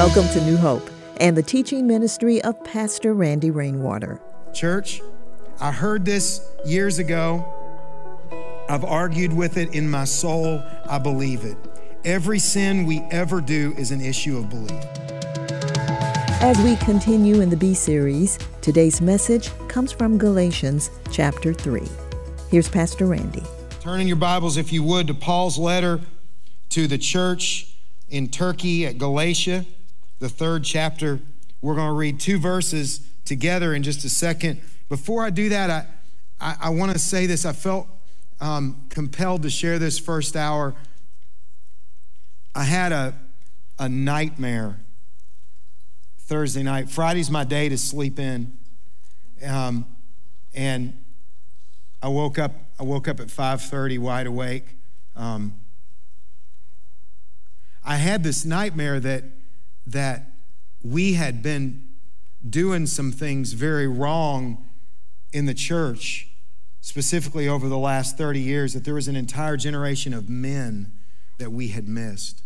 Welcome to New Hope and the teaching ministry of Pastor Randy Rainwater. Church, I heard this years ago. I've argued with it in my soul. I believe it. Every sin we ever do is an issue of belief. As we continue in the B series, today's message comes from Galatians chapter 3. Here's Pastor Randy. Turn in your Bibles, if you would, to Paul's letter to the church in Turkey at Galatia, the third chapter. We're going to read two verses together in just a second. Before I do that, I, I, I want to say this. I felt um, compelled to share this first hour. I had a, a nightmare Thursday night. Friday's my day to sleep in. Um, and I woke up. I woke up at 5:30, wide awake. Um, I had this nightmare that that we had been doing some things very wrong in the church, specifically over the last 30 years. That there was an entire generation of men that we had missed.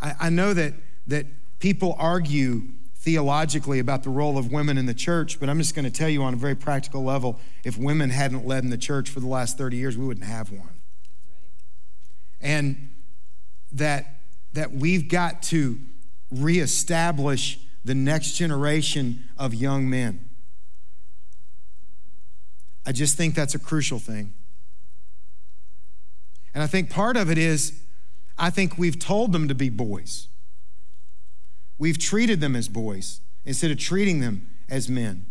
I, I know that that people argue theologically about the role of women in the church, but I'm just going to tell you on a very practical level if women hadn't led in the church for the last 30 years, we wouldn't have one. And that, that we've got to reestablish the next generation of young men. I just think that's a crucial thing. And I think part of it is, I think we've told them to be boys. We've treated them as boys instead of treating them as men.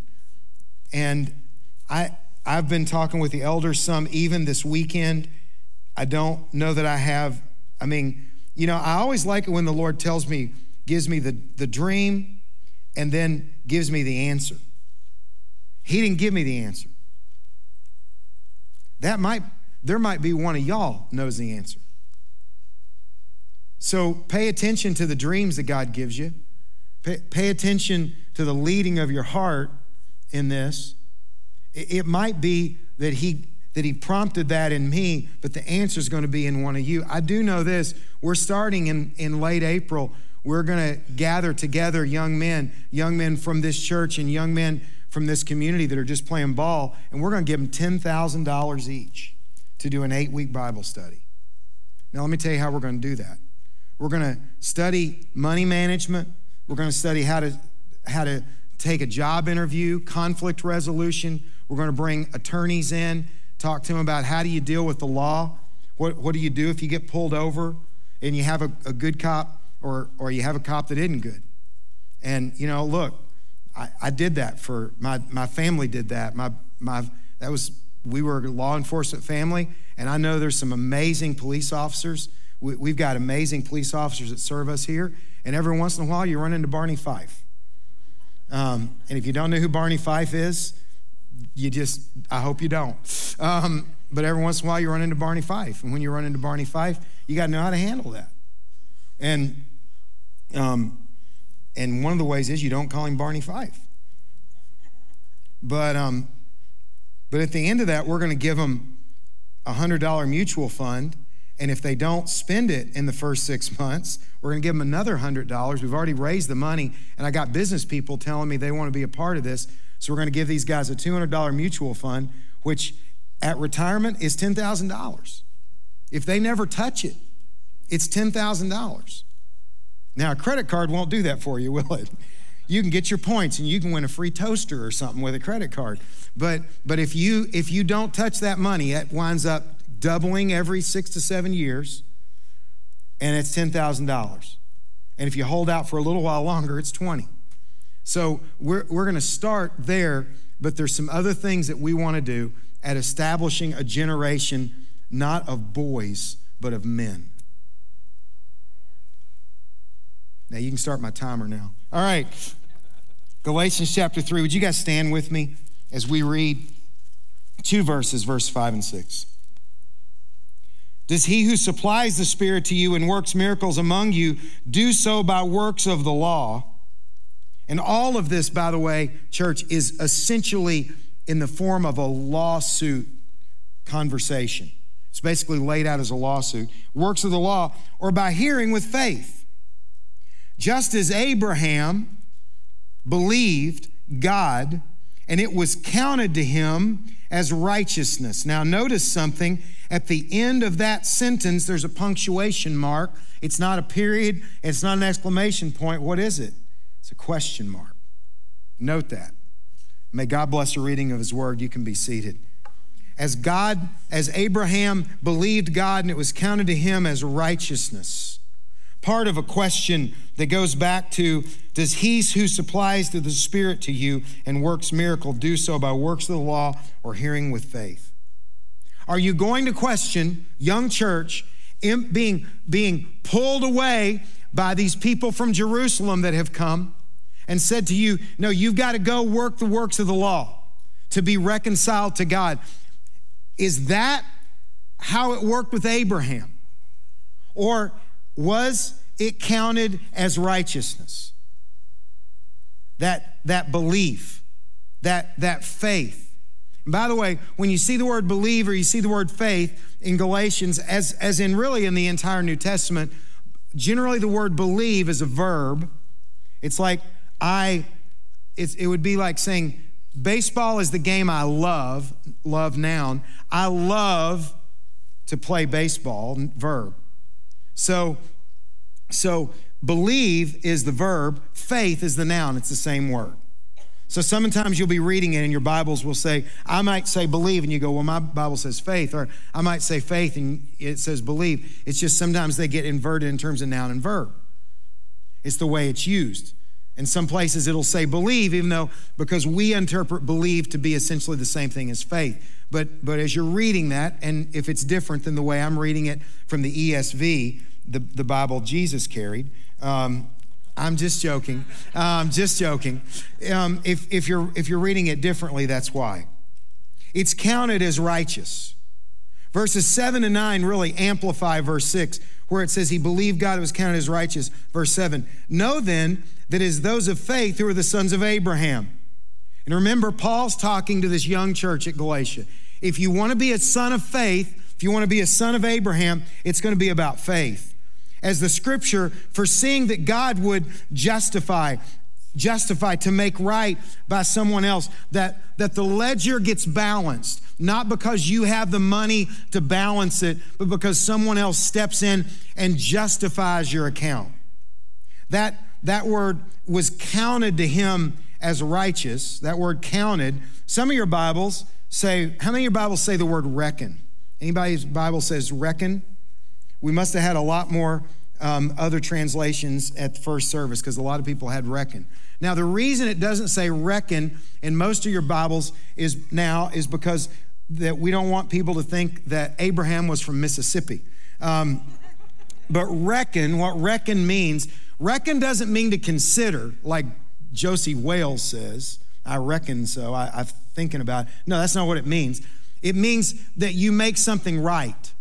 And I, I've been talking with the elders some even this weekend. I don't know that I have, I mean, you know, I always like it when the Lord tells me, gives me the, the dream and then gives me the answer. He didn't give me the answer. That might, there might be one of y'all knows the answer. So pay attention to the dreams that God gives you. Pay, pay attention to the leading of your heart in this. It, it might be that he that he prompted that in me, but the answer is going to be in one of you. I do know this. We're starting in, in late April. We're going to gather together young men, young men from this church and young men from this community that are just playing ball, and we're going to give them $10,000 each to do an eight week Bible study. Now, let me tell you how we're going to do that. We're going to study money management. We're going to study how to, how to take a job interview, conflict resolution. We're going to bring attorneys in, talk to them about how do you deal with the law? What, what do you do if you get pulled over and you have a, a good cop or, or you have a cop that isn't good? And, you know, look, I, I did that for my, my family did that. My, my, that was, we were a law enforcement family, and I know there's some amazing police officers we, have got amazing police officers that serve us here, and every once in a while you run into Barney Fife. Um, and if you don't know who Barney Fife is, you just, I hope you don't. Um, but every once in a while you run into Barney Fife. And when you run into Barney Fife, you got to know how to handle that. And, um, and one of the ways is you don't call him Barney Fife. But, um, but at the end of that, we're going to give them a $100 mutual fund and if they don't spend it in the first six months, we're going to give them another $100. We've already raised the money, and I got business people telling me they want to be a part of this. So we're going to give these guys a $200 mutual fund, which at retirement is $10,000. If they never touch it, it's $10,000. Now, a credit card won't do that for you, will it? You can get your points and you can win a free toaster or something with a credit card. But, but if, you, if you don't touch that money, it winds up doubling every six to seven years, and it's $10,000. And if you hold out for a little while longer, it's 20. So we're, we're going to start there, but there's some other things that we want to do at establishing a generation not of boys, but of men. Now you can start my timer now. All right. Galatians chapter 3. Would you guys stand with me as we read two verses, verse 5 and 6? Does he who supplies the Spirit to you and works miracles among you do so by works of the law? And all of this, by the way, church, is essentially in the form of a lawsuit conversation. It's basically laid out as a lawsuit. Works of the law, or by hearing with faith. Just as Abraham believed God, and it was counted to him as righteousness. Now, notice something. At the end of that sentence, there's a punctuation mark. It's not a period, it's not an exclamation point. What is it? It's a question mark. Note that. May God bless the reading of his word. You can be seated. As God, as Abraham believed God and it was counted to him as righteousness. Part of a question that goes back to Does he who supplies the Spirit to you and works miracle do so by works of the law or hearing with faith? Are you going to question, young church, being, being pulled away by these people from Jerusalem that have come and said to you, No, you've got to go work the works of the law to be reconciled to God? Is that how it worked with Abraham? Or was it counted as righteousness? That, that belief, that, that faith. And by the way, when you see the word believe or you see the word faith in Galatians, as, as in really in the entire New Testament, generally the word believe is a verb. It's like I, it's, it would be like saying, baseball is the game I love, love noun. I love to play baseball, verb. So, so believe is the verb, faith is the noun, it's the same word. So sometimes you'll be reading it and your Bibles will say, I might say believe, and you go, Well, my Bible says faith. Or I might say faith and it says believe. It's just sometimes they get inverted in terms of noun and verb. It's the way it's used. In some places it'll say believe, even though because we interpret believe to be essentially the same thing as faith. But but as you're reading that, and if it's different than the way I'm reading it from the ESV, the, the Bible Jesus carried, um, I'm just joking. Um, just joking. Um, if, if, you're, if you're reading it differently, that's why. It's counted as righteous. Verses 7 and 9 really amplify verse 6, where it says, He believed God, it was counted as righteous. Verse 7 Know then that it is those of faith who are the sons of Abraham. And remember, Paul's talking to this young church at Galatia. If you want to be a son of faith, if you want to be a son of Abraham, it's going to be about faith. As the scripture, foreseeing that God would justify, justify to make right by someone else, that, that the ledger gets balanced, not because you have the money to balance it, but because someone else steps in and justifies your account. That that word was counted to him as righteous. That word counted. Some of your Bibles say, how many of your Bibles say the word reckon? Anybody's Bible says reckon? We must have had a lot more um, other translations at the first service because a lot of people had reckon. Now, the reason it doesn't say reckon in most of your Bibles is now is because that we don't want people to think that Abraham was from Mississippi. Um, but reckon, what reckon means Reckon doesn't mean to consider, like Josey Wales says. I reckon so. I, I'm thinking about it. No, that's not what it means. It means that you make something right.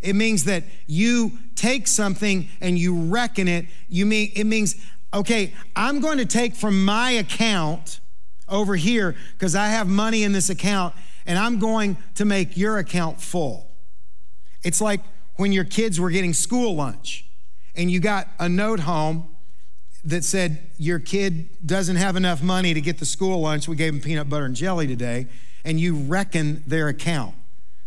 It means that you take something and you reckon it. You mean it means, okay, I'm going to take from my account over here because I have money in this account and I'm going to make your account full. It's like when your kids were getting school lunch and you got a note home that said your kid doesn't have enough money to get the school lunch, we gave them peanut butter and jelly today, and you reckon their account.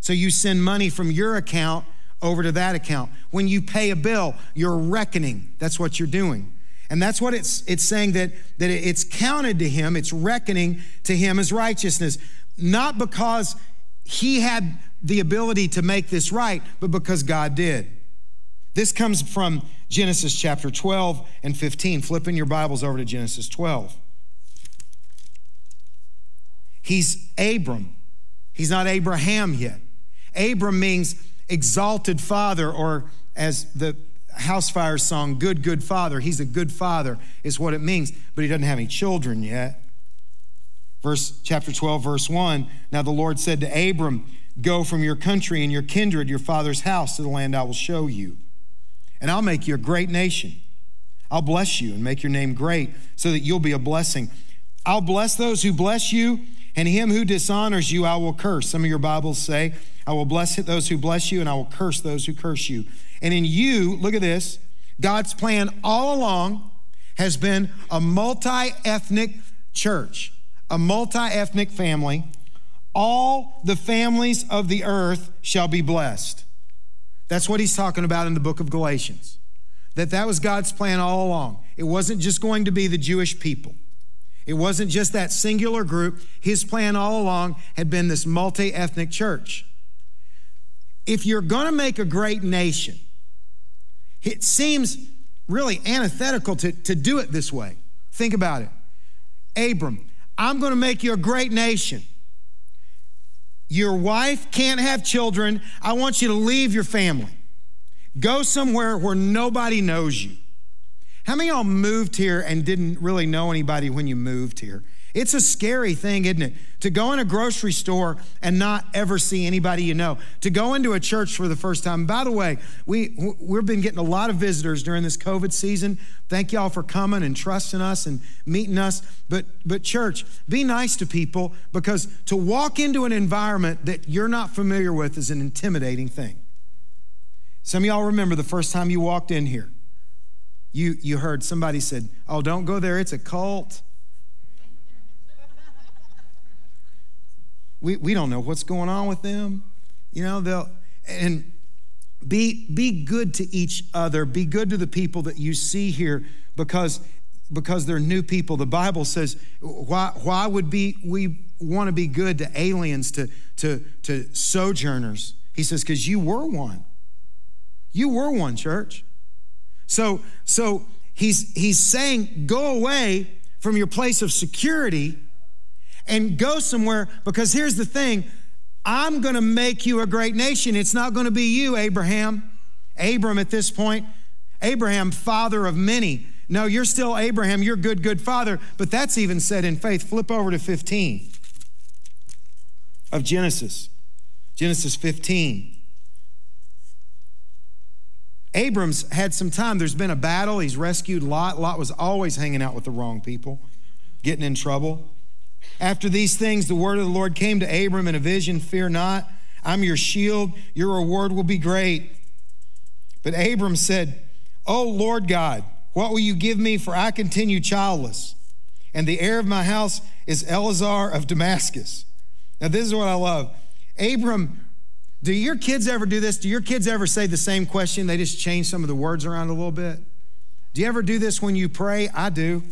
So you send money from your account over to that account. When you pay a bill, you're reckoning. That's what you're doing. And that's what it's, it's saying that, that it's counted to him, it's reckoning to him as righteousness. Not because he had the ability to make this right, but because God did. This comes from Genesis chapter 12 and 15. Flipping your Bibles over to Genesis 12. He's Abram. He's not Abraham yet. Abram means exalted father, or as the Housefires song, good, good father. He's a good father, is what it means, but he doesn't have any children yet. Verse chapter 12, verse 1. Now the Lord said to Abram, Go from your country and your kindred, your father's house, to the land I will show you and I'll make you a great nation. I'll bless you and make your name great so that you'll be a blessing. I'll bless those who bless you, and him who dishonors you, I will curse. Some of your Bibles say, I will bless those who bless you, and I will curse those who curse you. And in you, look at this God's plan all along has been a multi ethnic church, a multi ethnic family. All the families of the earth shall be blessed. That's what he's talking about in the book of Galatians. That that was God's plan all along. It wasn't just going to be the Jewish people. It wasn't just that singular group. His plan all along had been this multi ethnic church. If you're going to make a great nation, it seems really antithetical to, to do it this way. Think about it. Abram, I'm going to make you a great nation. Your wife can't have children. I want you to leave your family. Go somewhere where nobody knows you. How many of y'all moved here and didn't really know anybody when you moved here? It's a scary thing, isn't it? To go in a grocery store and not ever see anybody you know. To go into a church for the first time. By the way, we we've been getting a lot of visitors during this COVID season. Thank y'all for coming and trusting us and meeting us. But but church, be nice to people because to walk into an environment that you're not familiar with is an intimidating thing. Some of y'all remember the first time you walked in here. You you heard somebody said, "Oh, don't go there. It's a cult." we, we don't know what's going on with them. You know, they'll, and be, be good to each other. Be good to the people that you see here because, because they're new people. The Bible says, why, why would be, we want to be good to aliens, to, to, to sojourners? He says, because you were one. You were one, church. So, so he's, he's saying, go away from your place of security and go somewhere because here's the thing I'm going to make you a great nation. It's not going to be you, Abraham. Abram at this point, Abraham, father of many. No, you're still Abraham. You're good, good father. But that's even said in faith. Flip over to 15 of Genesis. Genesis 15. Abram's had some time. There's been a battle. He's rescued Lot. Lot was always hanging out with the wrong people, getting in trouble. After these things, the word of the Lord came to Abram in a vision Fear not, I'm your shield, your reward will be great. But Abram said, O Lord God, what will you give me? For I continue childless, and the heir of my house is Eliezer of Damascus. Now, this is what I love. Abram, do your kids ever do this? Do your kids ever say the same question? They just change some of the words around a little bit. Do you ever do this when you pray? I do.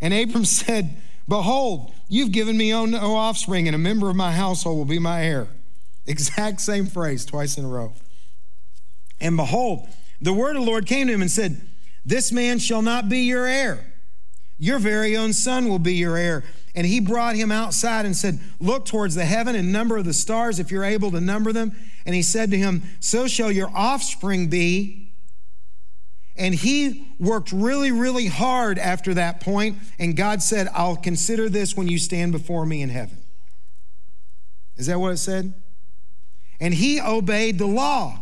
And Abram said, Behold, you've given me no offspring, and a member of my household will be my heir. Exact same phrase twice in a row. And behold, the word of the Lord came to him and said, This man shall not be your heir. Your very own son will be your heir. And he brought him outside and said, Look towards the heaven and number of the stars if you're able to number them. And he said to him, So shall your offspring be. And he worked really, really hard after that point, and God said, I'll consider this when you stand before me in heaven. Is that what it said? And he obeyed the law.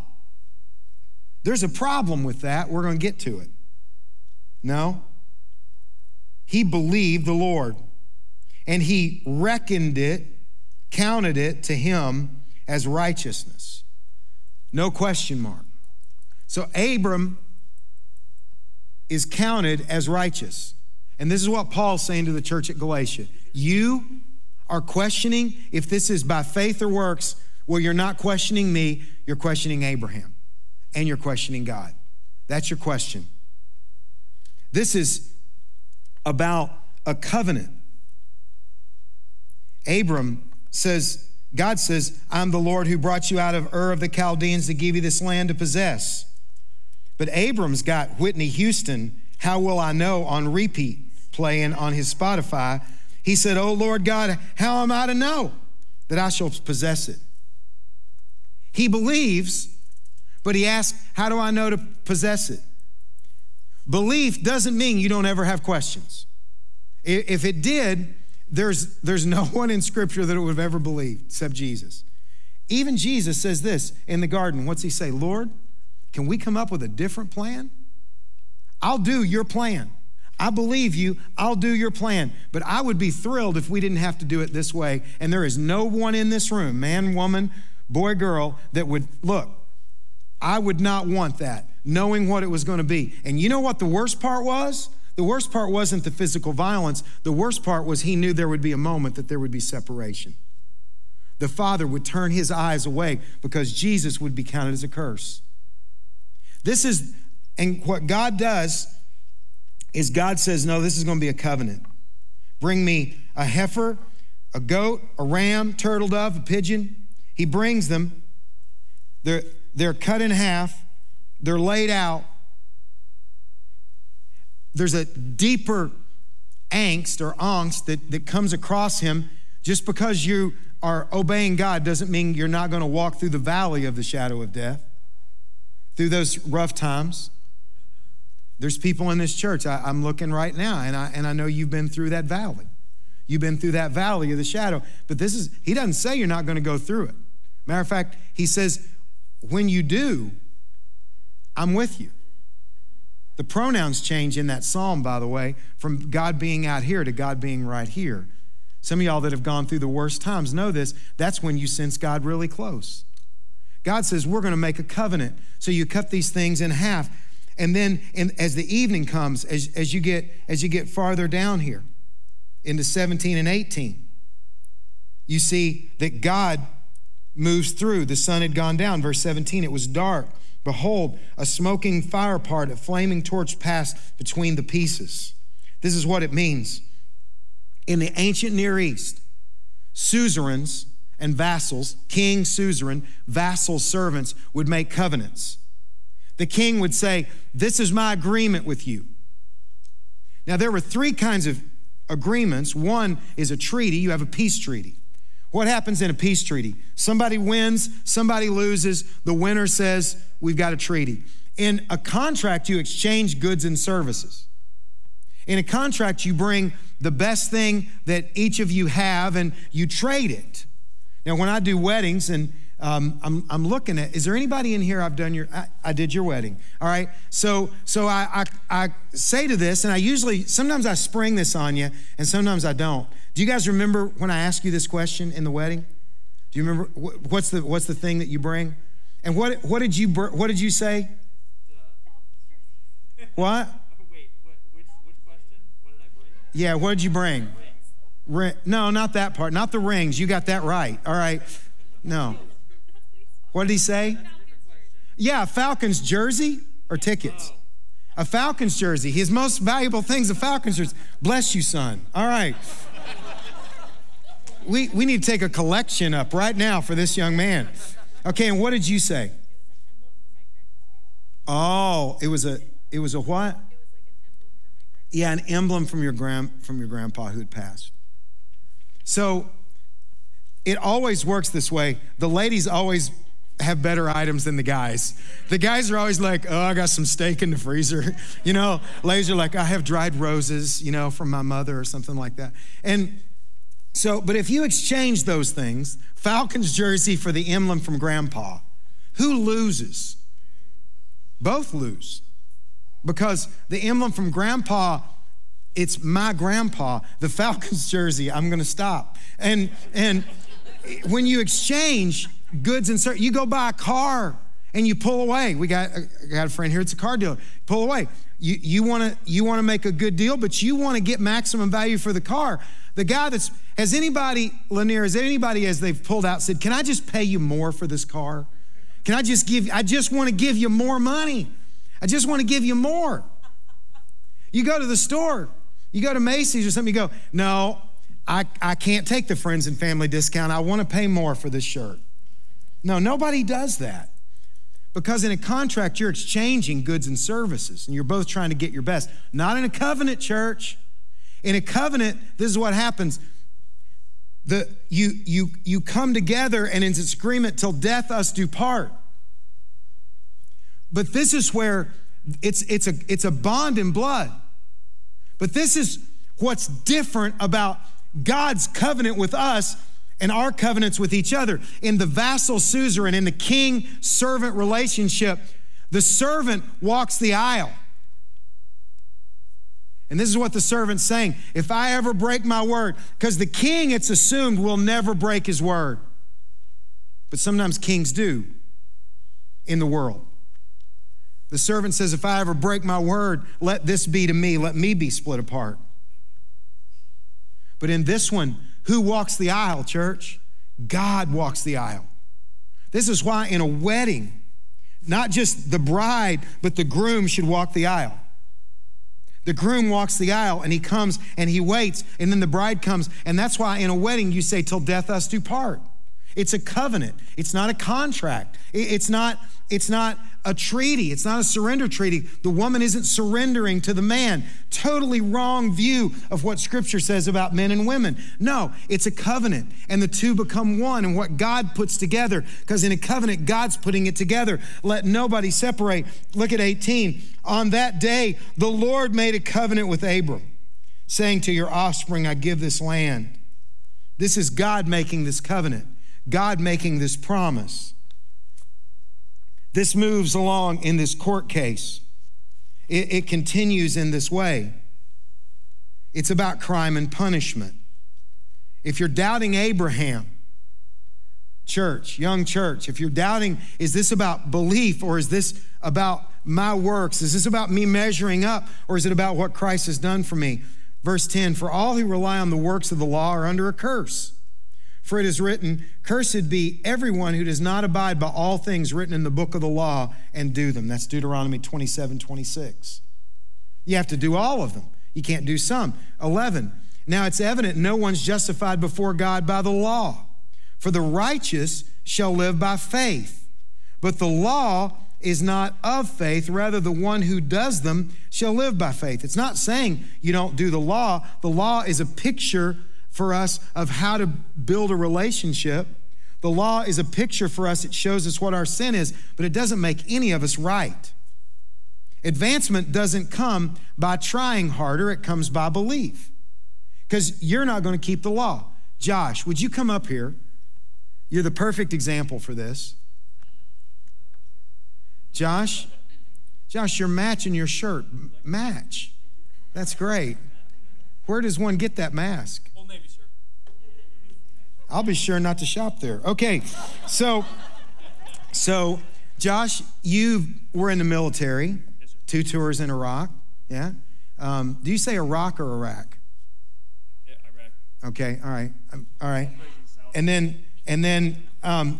There's a problem with that. We're going to get to it. No? He believed the Lord, and he reckoned it, counted it to him as righteousness. No question mark. So Abram is counted as righteous. And this is what Paul's saying to the church at Galatia. You are questioning if this is by faith or works. Well, you're not questioning me, you're questioning Abraham, and you're questioning God. That's your question. This is about a covenant. Abram says, God says, I'm the Lord who brought you out of Ur of the Chaldeans to give you this land to possess. But Abram's got Whitney Houston, How Will I Know, on repeat playing on his Spotify. He said, Oh Lord God, how am I to know that I shall possess it? He believes, but he asks, How do I know to possess it? Belief doesn't mean you don't ever have questions. If it did, there's, there's no one in Scripture that would have ever believed except Jesus. Even Jesus says this in the garden. What's he say? Lord, can we come up with a different plan? I'll do your plan. I believe you. I'll do your plan. But I would be thrilled if we didn't have to do it this way. And there is no one in this room, man, woman, boy, girl, that would look. I would not want that, knowing what it was going to be. And you know what the worst part was? The worst part wasn't the physical violence. The worst part was he knew there would be a moment that there would be separation. The father would turn his eyes away because Jesus would be counted as a curse. This is, and what God does is God says, No, this is going to be a covenant. Bring me a heifer, a goat, a ram, turtle dove, a pigeon. He brings them. They're, they're cut in half, they're laid out. There's a deeper angst or angst that, that comes across him. Just because you are obeying God doesn't mean you're not going to walk through the valley of the shadow of death, through those rough times. There's people in this church, I, am looking right now, and I, and I know you've been through that valley. You've been through that valley of the shadow. But this is, he doesn't say you're not going to go through it. Matter of fact, he says, when you do, I'm with you. The pronouns change in that psalm, by the way, from God being out here to God being right here. Some of y'all that have gone through the worst times know this. That's when you sense God really close. God says, We're going to make a covenant. So you cut these things in half. And then in, as the evening comes, as, as, you get, as you get farther down here into 17 and 18, you see that God moves through. The sun had gone down. Verse 17, it was dark. Behold, a smoking fire part, a flaming torch passed between the pieces. This is what it means. In the ancient Near East, suzerains and vassals, king, suzerain, vassal servants would make covenants the king would say, This is my agreement with you. Now, there were three kinds of agreements. One is a treaty, you have a peace treaty. What happens in a peace treaty? Somebody wins, somebody loses, the winner says, We've got a treaty. In a contract, you exchange goods and services. In a contract, you bring the best thing that each of you have and you trade it. Now, when I do weddings, and um, I'm, I'm looking at, is there anybody in here I've done your, I, I did your wedding. All right. So, so I, I, I say to this, and I usually, sometimes I spring this on you and sometimes I don't. Do you guys remember when I asked you this question in the wedding? Do you remember what's the, what's the thing that you bring? And what, what did you, what did you say? What? Wait, what, which, which question? What did I bring? Yeah, what did you bring? Ring. No, not that part. Not the rings. You got that right. All right. No. What did he say? Yeah, Falcons jersey or tickets. A Falcons jersey. His most valuable thing's a Falcons jersey. Bless you, son. All right. We, we need to take a collection up right now for this young man. Okay, and what did you say? Oh, it was a it was a what? Yeah, an emblem from your grand from your grandpa who had passed. So it always works this way. The ladies always have better items than the guys. The guys are always like, oh, I got some steak in the freezer. You know, ladies are like, I have dried roses, you know, from my mother or something like that. And so, but if you exchange those things, Falcons jersey for the emblem from grandpa, who loses? Both lose. Because the emblem from grandpa, it's my grandpa. The Falcons jersey, I'm gonna stop. And and when you exchange, goods and services. You go buy a car and you pull away. We got, I got a friend here, it's a car dealer. Pull away. You, you wanna you wanna make a good deal, but you wanna get maximum value for the car. The guy that's, has anybody, Lanier, has anybody as they've pulled out said, Can I just pay you more for this car? Can I just give, I just wanna give you more money. I just wanna give you more. You go to the store, you go to Macy's or something, you go, No, I, I can't take the friends and family discount. I wanna pay more for this shirt. No, nobody does that. Because in a contract, you're exchanging goods and services, and you're both trying to get your best. Not in a covenant, church. In a covenant, this is what happens. The, you, you, you come together, and in this agreement, till death us do part. But this is where it's, it's, a, it's a bond in blood. But this is what's different about God's covenant with us and our covenants with each other. In the vassal suzerain, in the king servant relationship, the servant walks the aisle. And this is what the servant's saying if I ever break my word, because the king, it's assumed, will never break his word. But sometimes kings do in the world. The servant says, If I ever break my word, let this be to me, let me be split apart. But in this one, who walks the aisle, church? God walks the aisle. This is why in a wedding, not just the bride, but the groom should walk the aisle. The groom walks the aisle and he comes and he waits, and then the bride comes. And that's why in a wedding you say, Till death us do part. It's a covenant, it's not a contract. It's not, it's not a treaty. It's not a surrender treaty. The woman isn't surrendering to the man. Totally wrong view of what Scripture says about men and women. No, it's a covenant, and the two become one, and what God puts together, because in a covenant, God's putting it together. Let nobody separate. Look at 18. On that day, the Lord made a covenant with Abram, saying, To your offspring, I give this land. This is God making this covenant, God making this promise. This moves along in this court case. It, it continues in this way. It's about crime and punishment. If you're doubting Abraham, church, young church, if you're doubting, is this about belief or is this about my works? Is this about me measuring up or is it about what Christ has done for me? Verse 10 For all who rely on the works of the law are under a curse. For it is written, Cursed be everyone who does not abide by all things written in the book of the law and do them. That's Deuteronomy 27 26. You have to do all of them. You can't do some. 11. Now it's evident no one's justified before God by the law. For the righteous shall live by faith. But the law is not of faith, rather, the one who does them shall live by faith. It's not saying you don't do the law. The law is a picture for us of how to build a relationship. The law is a picture for us, it shows us what our sin is, but it doesn't make any of us right. Advancement doesn't come by trying harder, it comes by belief. Because you're not going to keep the law. Josh, would you come up here? You're the perfect example for this. Josh, Josh, you're matching your shirt. Match. That's great. Where does one get that mask? I'll be sure not to shop there. Okay, so, so Josh, you were in the military, yes, two tours in Iraq. Yeah. Um, do you say Iraq or Iraq? Yeah, Iraq. Okay. All right. Um, all right. And then, and then, um,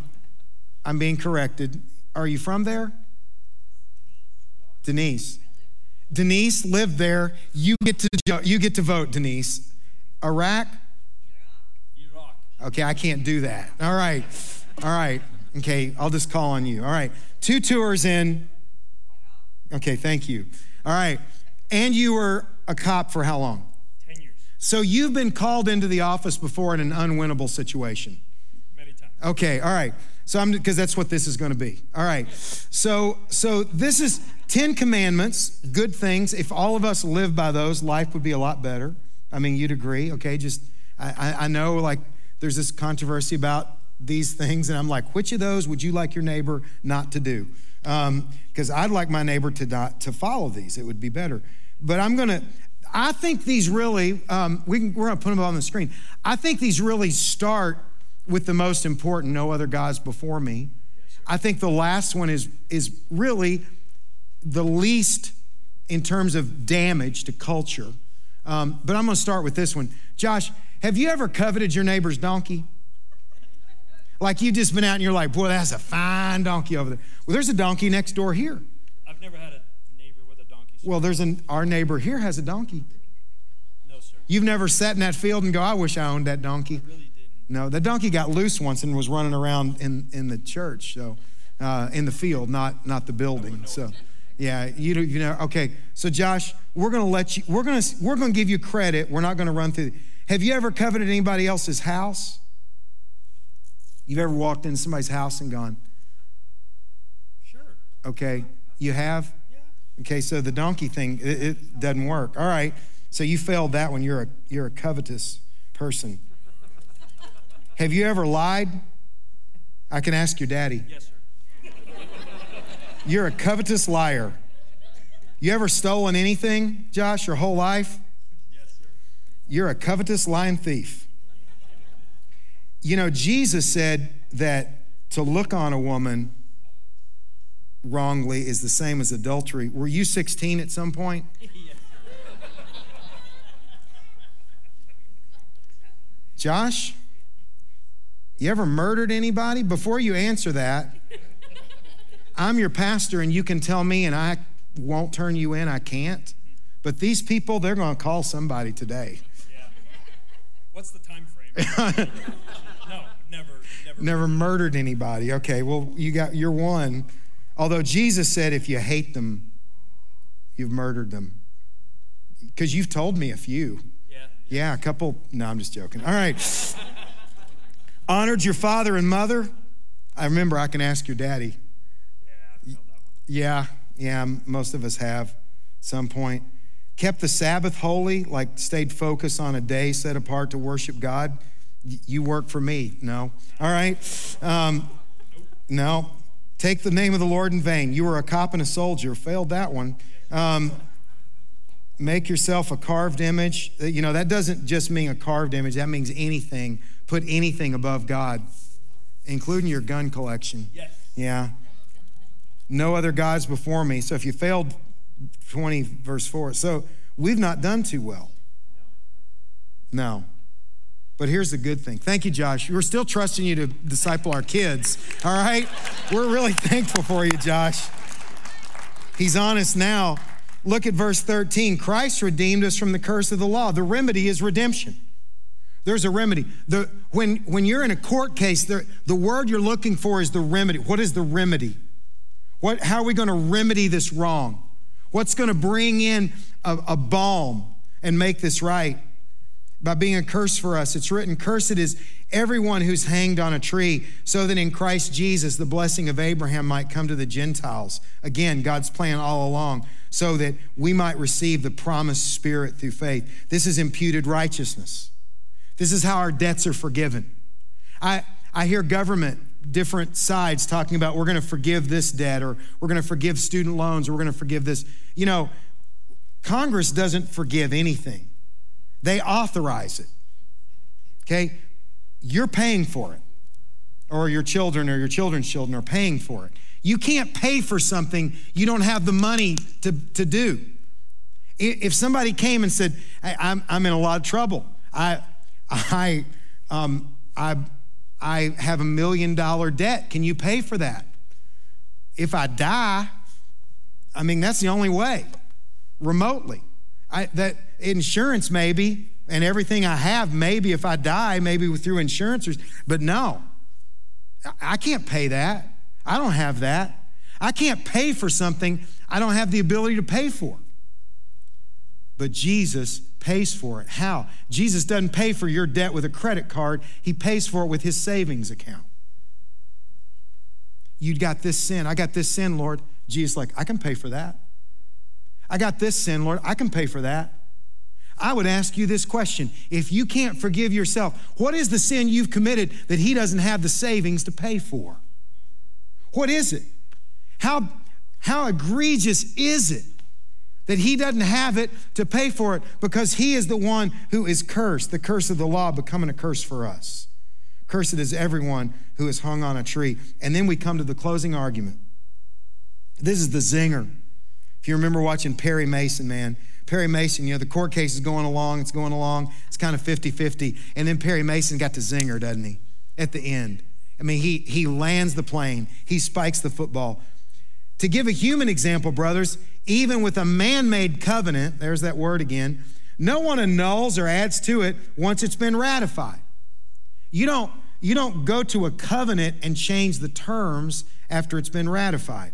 I'm being corrected. Are you from there? Denise. Denise lived there. You get to you get to vote, Denise. Iraq. Okay, I can't do that. All right. All right. Okay, I'll just call on you. All right. Two tours in. Okay, thank you. All right. And you were a cop for how long? 10 years. So you've been called into the office before in an unwinnable situation. Many times. Okay, all right. So I'm because that's what this is going to be. All right. So so this is 10 commandments, good things. If all of us live by those, life would be a lot better. I mean, you'd agree, okay? Just I, I know like there's this controversy about these things, and I'm like, which of those would you like your neighbor not to do? Because um, I'd like my neighbor to not to follow these. It would be better. But I'm gonna. I think these really. Um, we can, we're gonna put them on the screen. I think these really start with the most important. No other gods before me. I think the last one is is really the least in terms of damage to culture. Um, but I'm going to start with this one. Josh, have you ever coveted your neighbor's donkey? Like you've just been out and you're like, boy, that's a fine donkey over there. Well, there's a donkey next door here. I've never had a neighbor with a donkey. Well, there's an our neighbor here has a donkey. No, sir. You've never sat in that field and go, I wish I owned that donkey. I really didn't. No, the donkey got loose once and was running around in, in the church, so uh, in the field, not not the building. So, yeah, you you know. Okay, so Josh, we're gonna let you. We're gonna we're gonna give you credit. We're not gonna run through. Have you ever coveted anybody else's house? You've ever walked into somebody's house and gone, Sure. Okay, you have? Yeah. Okay, so the donkey thing, it, it doesn't work. All right, so you failed that one. You're a, you're a covetous person. have you ever lied? I can ask your daddy. Yes, sir. You're a covetous liar. You ever stolen anything, Josh, your whole life? Yes, sir. You're a covetous lying thief. You know, Jesus said that to look on a woman wrongly is the same as adultery. Were you 16 at some point? Josh, you ever murdered anybody? Before you answer that, I'm your pastor and you can tell me and I won't turn you in. I can't. But these people, they're going to call somebody today. Yeah. What's the time frame? no, never, never. Never murdered anybody. Okay, well, you got you're one. Although Jesus said if you hate them, you've murdered them. Because you've told me a few. Yeah. Yeah, a couple. No, I'm just joking. All right. Honored your father and mother. I remember I can ask your daddy. Yeah, I felt that one. Yeah, yeah, most of us have some point. Kept the Sabbath holy, like stayed focused on a day set apart to worship God. Y- You work for me. No. All right. Um, no. Take the name of the Lord in vain. You were a cop and a soldier. Failed that one. Um, make yourself a carved image. Uh, You know, that doesn't just mean a carved image, that means anything. Put anything above God, including your gun collection. Yes. Yeah. No other gods before me. So if you failed 20, verse 4, so we've not done too well. No. But here's the good thing. Thank you, Josh. We're still trusting you to disciple our kids. All right? We're really thankful for you, Josh. He's honest now. Look at verse 13. Christ redeemed us from the curse of the law. The remedy is redemption. There's a remedy. The, when, when you're in a court case, the, the word you're looking for is the remedy. What is the remedy? What, how are we going to remedy this wrong? What's going to bring in a, a balm and make this right? By being a curse for us. It's written, Cursed is everyone who's hanged on a tree, so that in Christ Jesus the blessing of Abraham might come to the Gentiles. Again, God's plan all along, so that we might receive the promised Spirit through faith. This is imputed righteousness. This is how our debts are forgiven. I, I hear government, different sides talking about we're going to forgive this debt or we're going to forgive student loans or we're going to forgive this. You know, Congress doesn't forgive anything, they authorize it. Okay? You're paying for it, or your children or your children's children are paying for it. You can't pay for something you don't have the money to, to do. If somebody came and said, "Hey, I'm, I'm in a lot of trouble, I, I, um, I, I have a million dollar debt. Can you pay for that? If I die, I mean, that's the only way, remotely. I, that insurance, maybe, and everything I have, maybe if I die, maybe through insurance, or, but no, I- I can't pay that. I don't have that. I can't pay for something I don't have the ability to pay for. But Jesus pays for it. How? Jesus doesn't pay for your debt with a credit card, He pays for it with His savings account. You got this sin. I got this sin, Lord. Jesus, like, I can pay for that. I got this sin, Lord. I can pay for that. I would ask you this question if you can't forgive yourself, what is the sin you've committed that He doesn't have the savings to pay for? What is it? How, how egregious is it that He doesn't have it to pay for it because He is the one who is cursed, the curse of the law becoming a curse for us? Cursed is everyone who is hung on a tree. And then we come to the closing argument. This is the zinger. If you remember watching Perry Mason, man, Perry Mason, you know, the court case is going along, it's going along, it's kind of 50 50. And then Perry Mason got the zinger, doesn't he? At the end. I mean, he, he lands the plane, he spikes the football. To give a human example, brothers, even with a man made covenant, there's that word again, no one annuls or adds to it once it's been ratified. You don't, you don't go to a covenant and change the terms after it's been ratified.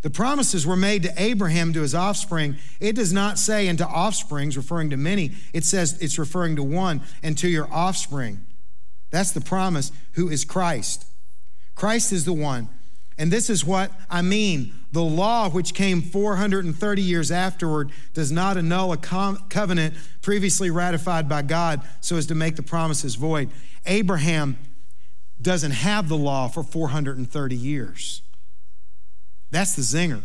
The promises were made to Abraham to his offspring. It does not say into offsprings, referring to many. It says it's referring to one and to your offspring. That's the promise, who is Christ. Christ is the one. And this is what I mean. The law, which came 430 years afterward, does not annul a com- covenant previously ratified by God so as to make the promises void. Abraham doesn't have the law for 430 years. That's the zinger.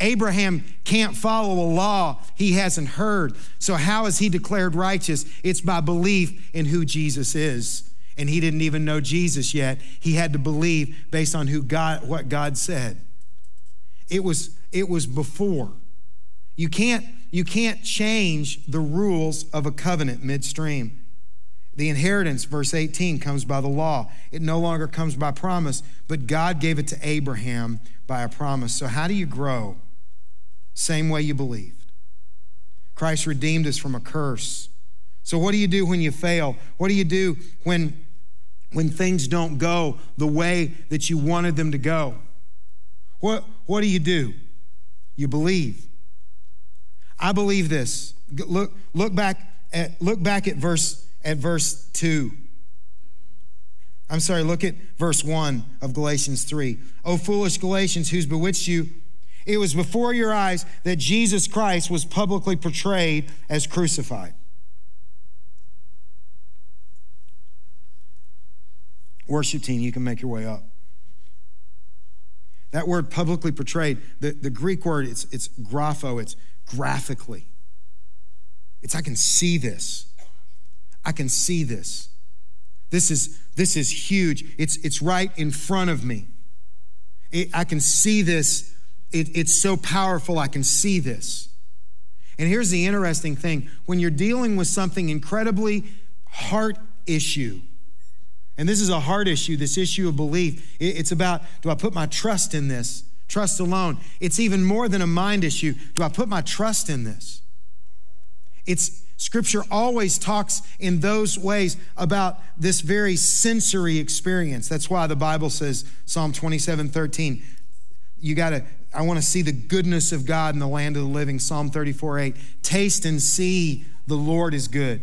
Abraham can't follow a law he hasn't heard. So, how is he declared righteous? It's by belief in who Jesus is. And he didn't even know Jesus yet. He had to believe based on who God, what God said. It was, it was before. You can't, you can't change the rules of a covenant midstream. The inheritance, verse 18, comes by the law. It no longer comes by promise, but God gave it to Abraham by a promise. So, how do you grow? Same way you believed. Christ redeemed us from a curse. So, what do you do when you fail? What do you do when, when things don't go the way that you wanted them to go? What, what do you do? You believe. I believe this. Look, look back at look back at verse at verse 2. I'm sorry, look at verse 1 of Galatians 3. O foolish Galatians, who's bewitched you? It was before your eyes that Jesus Christ was publicly portrayed as crucified. Worship team, you can make your way up. That word publicly portrayed, the, the Greek word, it's, it's grapho, it's graphically. It's I can see this. I can see this. This is, this is huge. It's, it's right in front of me. It, I can see this. It, it's so powerful. I can see this. And here's the interesting thing when you're dealing with something incredibly heart issue, and this is a heart issue, this issue of belief, it's about do I put my trust in this? Trust alone. It's even more than a mind issue. Do I put my trust in this? It's Scripture always talks in those ways about this very sensory experience. That's why the Bible says, Psalm 27 13, you got to, I want to see the goodness of God in the land of the living. Psalm 34 8, taste and see the Lord is good.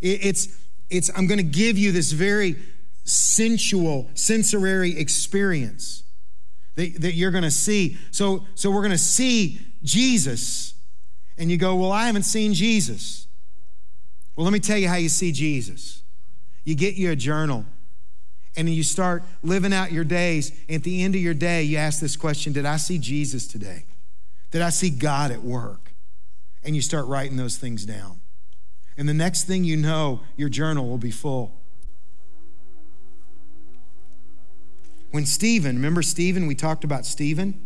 it's, it's, I'm going to give you this very sensual, sensory experience that, that you're going to see. So, so we're going to see Jesus and you go, Well, I haven't seen Jesus. Well, let me tell you how you see Jesus. You get you a journal and you start living out your days. And at the end of your day, you ask this question Did I see Jesus today? Did I see God at work? And you start writing those things down. And the next thing you know, your journal will be full. When Stephen, remember Stephen? We talked about Stephen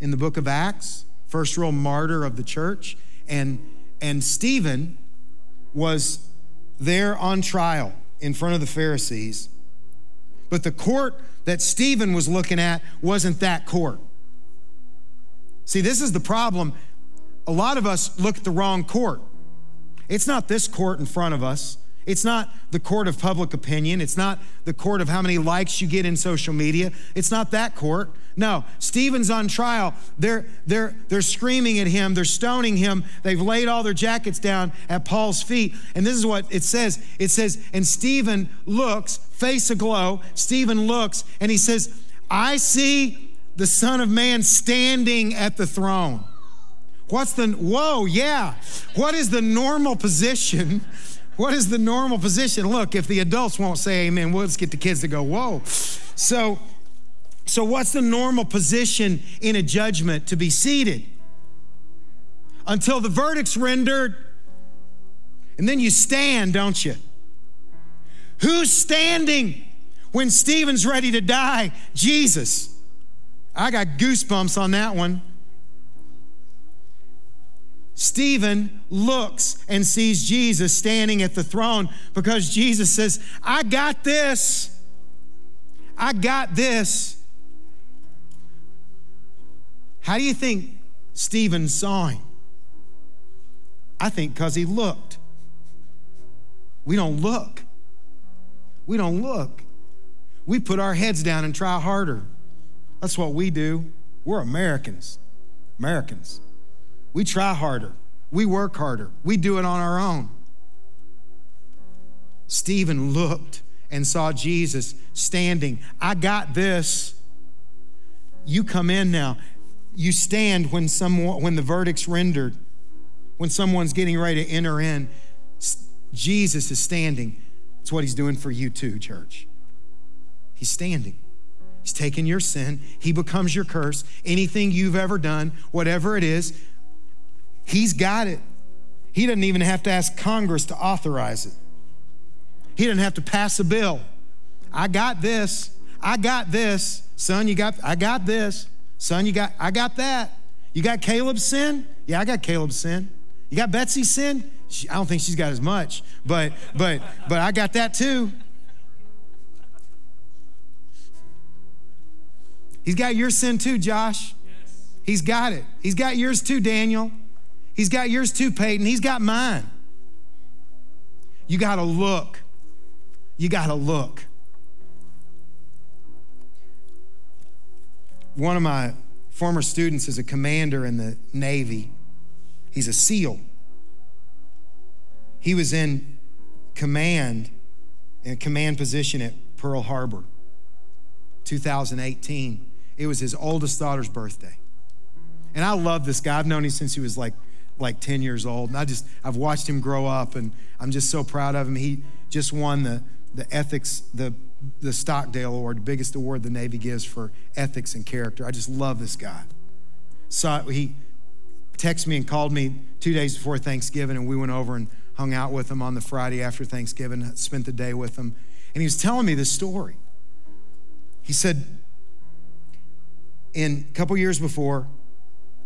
in the book of Acts first real martyr of the church. And, and Stephen was there on trial in front of the Pharisees. But the court that Stephen was looking at wasn't that court. See, this is the problem. A lot of us look at the wrong court. It's not this court in front of us. It's not the court of public opinion. It's not the court of how many likes you get in social media. It's not that court. No, Stephen's on trial. They're, they're, they're screaming at him. They're stoning him. They've laid all their jackets down at Paul's feet. And this is what it says it says, and Stephen looks, face aglow. Stephen looks and he says, I see the Son of Man standing at the throne. What's the, whoa, yeah. What is the normal position? What is the normal position? Look, if the adults won't say amen, we'll just get the kids to go, whoa. So, so what's the normal position in a judgment? To be seated until the verdict's rendered. And then you stand, don't you? Who's standing when Stephen's ready to die? Jesus. I got goosebumps on that one. Stephen looks and sees Jesus standing at the throne because Jesus says, I got this. I got this. How do you think Stephen saw him? I think because he looked. We don't look. We don't look. We put our heads down and try harder. That's what we do. We're Americans. Americans. We try harder. We work harder. We do it on our own. Stephen looked and saw Jesus standing. I got this. You come in now. You stand when someone when the verdict's rendered. When someone's getting ready to enter in, Jesus is standing. It's what he's doing for you too, church. He's standing. He's taking your sin. He becomes your curse. Anything you've ever done, whatever it is, He's got it. He doesn't even have to ask Congress to authorize it. He doesn't have to pass a bill. I got this. I got this. Son, you got I got this. Son, you got, I got that. You got Caleb's sin? Yeah, I got Caleb's sin. You got Betsy's sin? She, I don't think she's got as much, but but but I got that too. He's got your sin too, Josh. He's got it. He's got yours too, Daniel. He's got yours too, Peyton. He's got mine. You got to look. You got to look. One of my former students is a commander in the Navy. He's a SEAL. He was in command, in a command position at Pearl Harbor, 2018. It was his oldest daughter's birthday. And I love this guy. I've known him since he was like like 10 years old. And I just I've watched him grow up and I'm just so proud of him. He just won the the ethics, the the Stockdale Award, biggest award the Navy gives for ethics and character. I just love this guy. So he texted me and called me two days before Thanksgiving, and we went over and hung out with him on the Friday after Thanksgiving, spent the day with him. And he was telling me this story. He said, in a couple years before,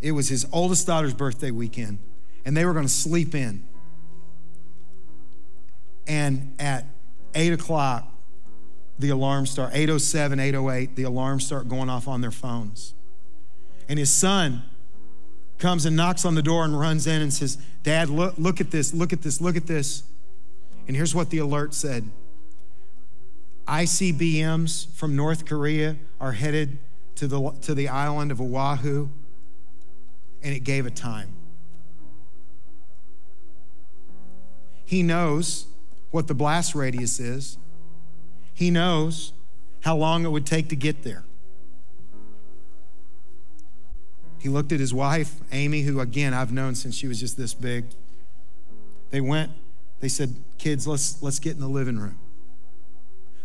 it was his oldest daughter's birthday weekend, and they were going to sleep in. And at 8 o'clock, the alarm start 807 808 the alarms start going off on their phones. And his son comes and knocks on the door and runs in and says dad look, look at this look at this look at this. And here's what the alert said. Icbms from north korea are headed to the, to the island of oahu and it gave a time. He knows what the blast radius is, he knows how long it would take to get there. He looked at his wife, Amy, who again I've known since she was just this big. They went, they said, kids, let's, let's get in the living room.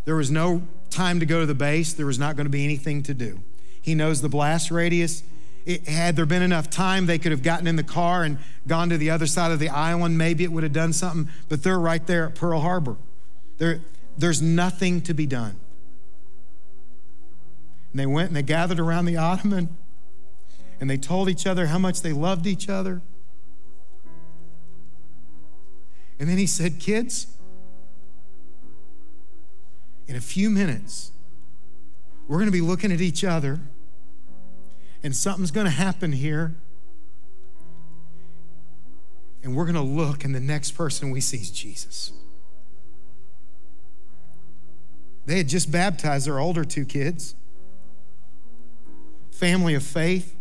There was no time to go to the base, there was not going to be anything to do. He knows the blast radius, it, had there been enough time, they could have gotten in the car and gone to the other side of the island. Maybe it would have done something, but they're right there at Pearl Harbor. There, there's nothing to be done. And they went and they gathered around the ottoman and they told each other how much they loved each other. And then he said, Kids, in a few minutes, we're going to be looking at each other and something's going to happen here. And we're going to look, and the next person we see is Jesus. They had just baptized their older two kids, family of faith.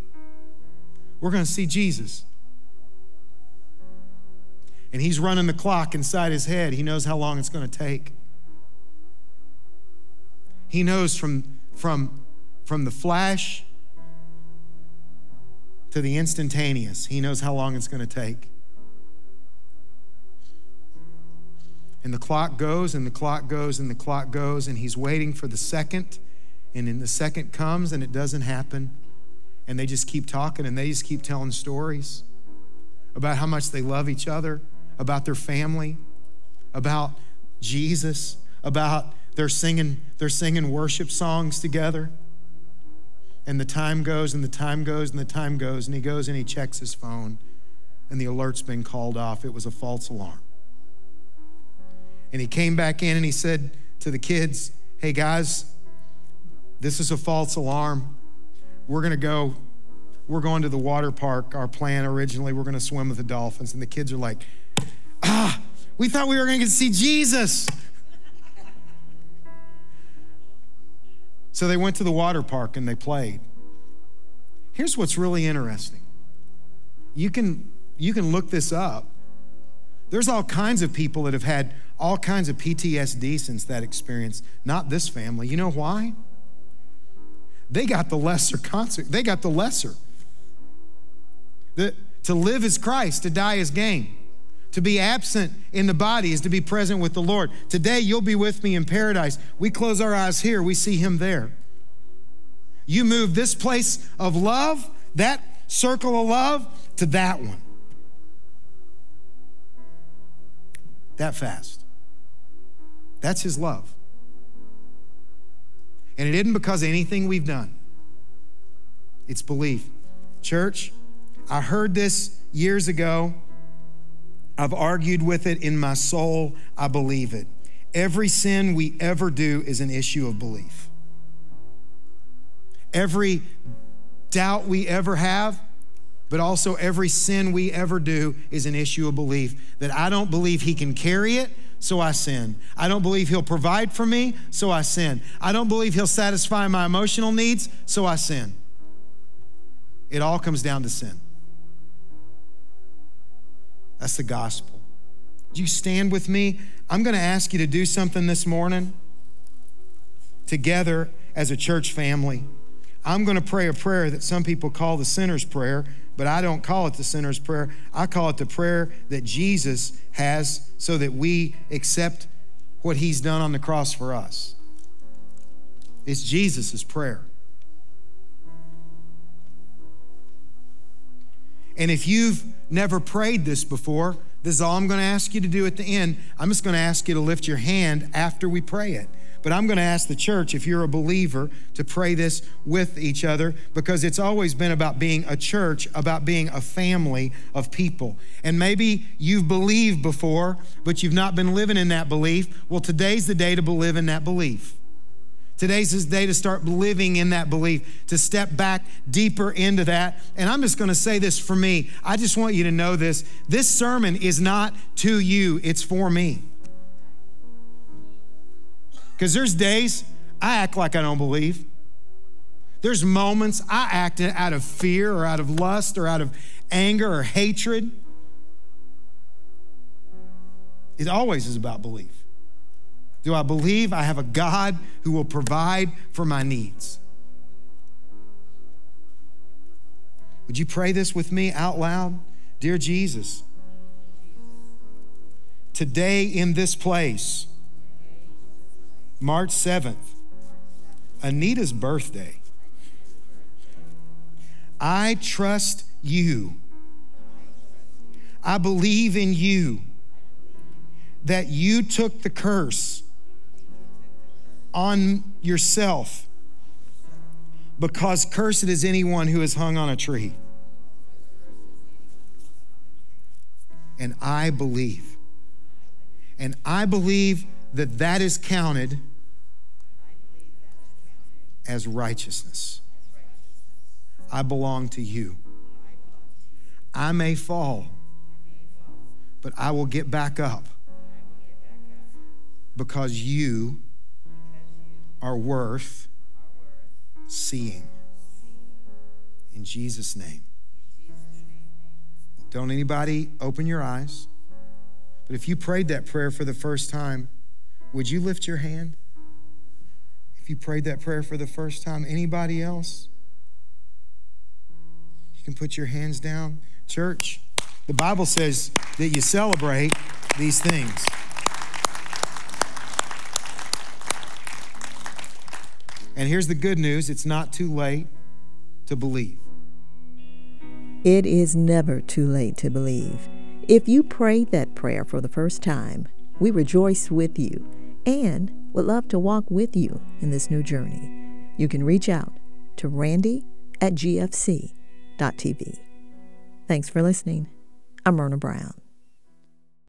We're going to see Jesus. And he's running the clock inside his head. He knows how long it's going to take. He knows from, from, from the flash to the instantaneous. He knows how long it's going to take. And the clock goes, and the clock goes, and the clock goes, and he's waiting for the second. And then the second comes, and it doesn't happen. And they just keep talking, and they just keep telling stories about how much they love each other, about their family, about Jesus, about their singing, they're singing worship songs together. And the time goes and the time goes and the time goes, and he goes and he checks his phone, and the alert's been called off. It was a false alarm. And he came back in and he said to the kids, Hey guys, this is a false alarm. We're going to go, we're going to the water park. Our plan originally, we're going to swim with the dolphins. And the kids are like, Ah, we thought we were going to see Jesus. So they went to the water park and they played. Here's what's really interesting. You can, you can look this up. There's all kinds of people that have had all kinds of PTSD since that experience, not this family. You know why? They got the lesser concert. They got the lesser. The, to live is Christ, to die is gain. To be absent in the body is to be present with the Lord. Today, you'll be with me in paradise. We close our eyes here, we see Him there. You move this place of love, that circle of love, to that one. That fast. That's His love. And it isn't because of anything we've done. It's belief. Church, I heard this years ago. I've argued with it in my soul. I believe it. Every sin we ever do is an issue of belief. Every doubt we ever have, but also every sin we ever do is an issue of belief that I don't believe He can carry it, so I sin. I don't believe He'll provide for me, so I sin. I don't believe He'll satisfy my emotional needs, so I sin. It all comes down to sin. That's the gospel. Do you stand with me? I'm going to ask you to do something this morning together as a church family. I'm going to pray a prayer that some people call the sinner's prayer, but I don't call it the sinner's prayer. I call it the prayer that Jesus has so that we accept what he's done on the cross for us. It's Jesus' prayer. And if you've never prayed this before, this is all I'm going to ask you to do at the end. I'm just going to ask you to lift your hand after we pray it. But I'm going to ask the church, if you're a believer, to pray this with each other because it's always been about being a church, about being a family of people. And maybe you've believed before, but you've not been living in that belief. Well, today's the day to believe in that belief. Today's his day to start living in that belief, to step back deeper into that. And I'm just going to say this for me. I just want you to know this. This sermon is not to you, it's for me. Because there's days I act like I don't believe. There's moments I act out of fear or out of lust or out of anger or hatred. It always is about belief. Do I believe I have a God who will provide for my needs? Would you pray this with me out loud? Dear Jesus, today in this place, March 7th, Anita's birthday. I trust you. I believe in you that you took the curse on yourself because cursed is anyone who is hung on a tree. And I believe. And I believe that that is counted as righteousness. I belong to you. I may fall, but I will get back up because you are worth seeing. In Jesus' name. Don't anybody open your eyes. But if you prayed that prayer for the first time, would you lift your hand? If you prayed that prayer for the first time, anybody else? You can put your hands down. Church, the Bible says that you celebrate these things. And here's the good news it's not too late to believe. It is never too late to believe. If you prayed that prayer for the first time, we rejoice with you and would love to walk with you in this new journey. You can reach out to randy at gfc.tv. Thanks for listening. I'm Myrna Brown.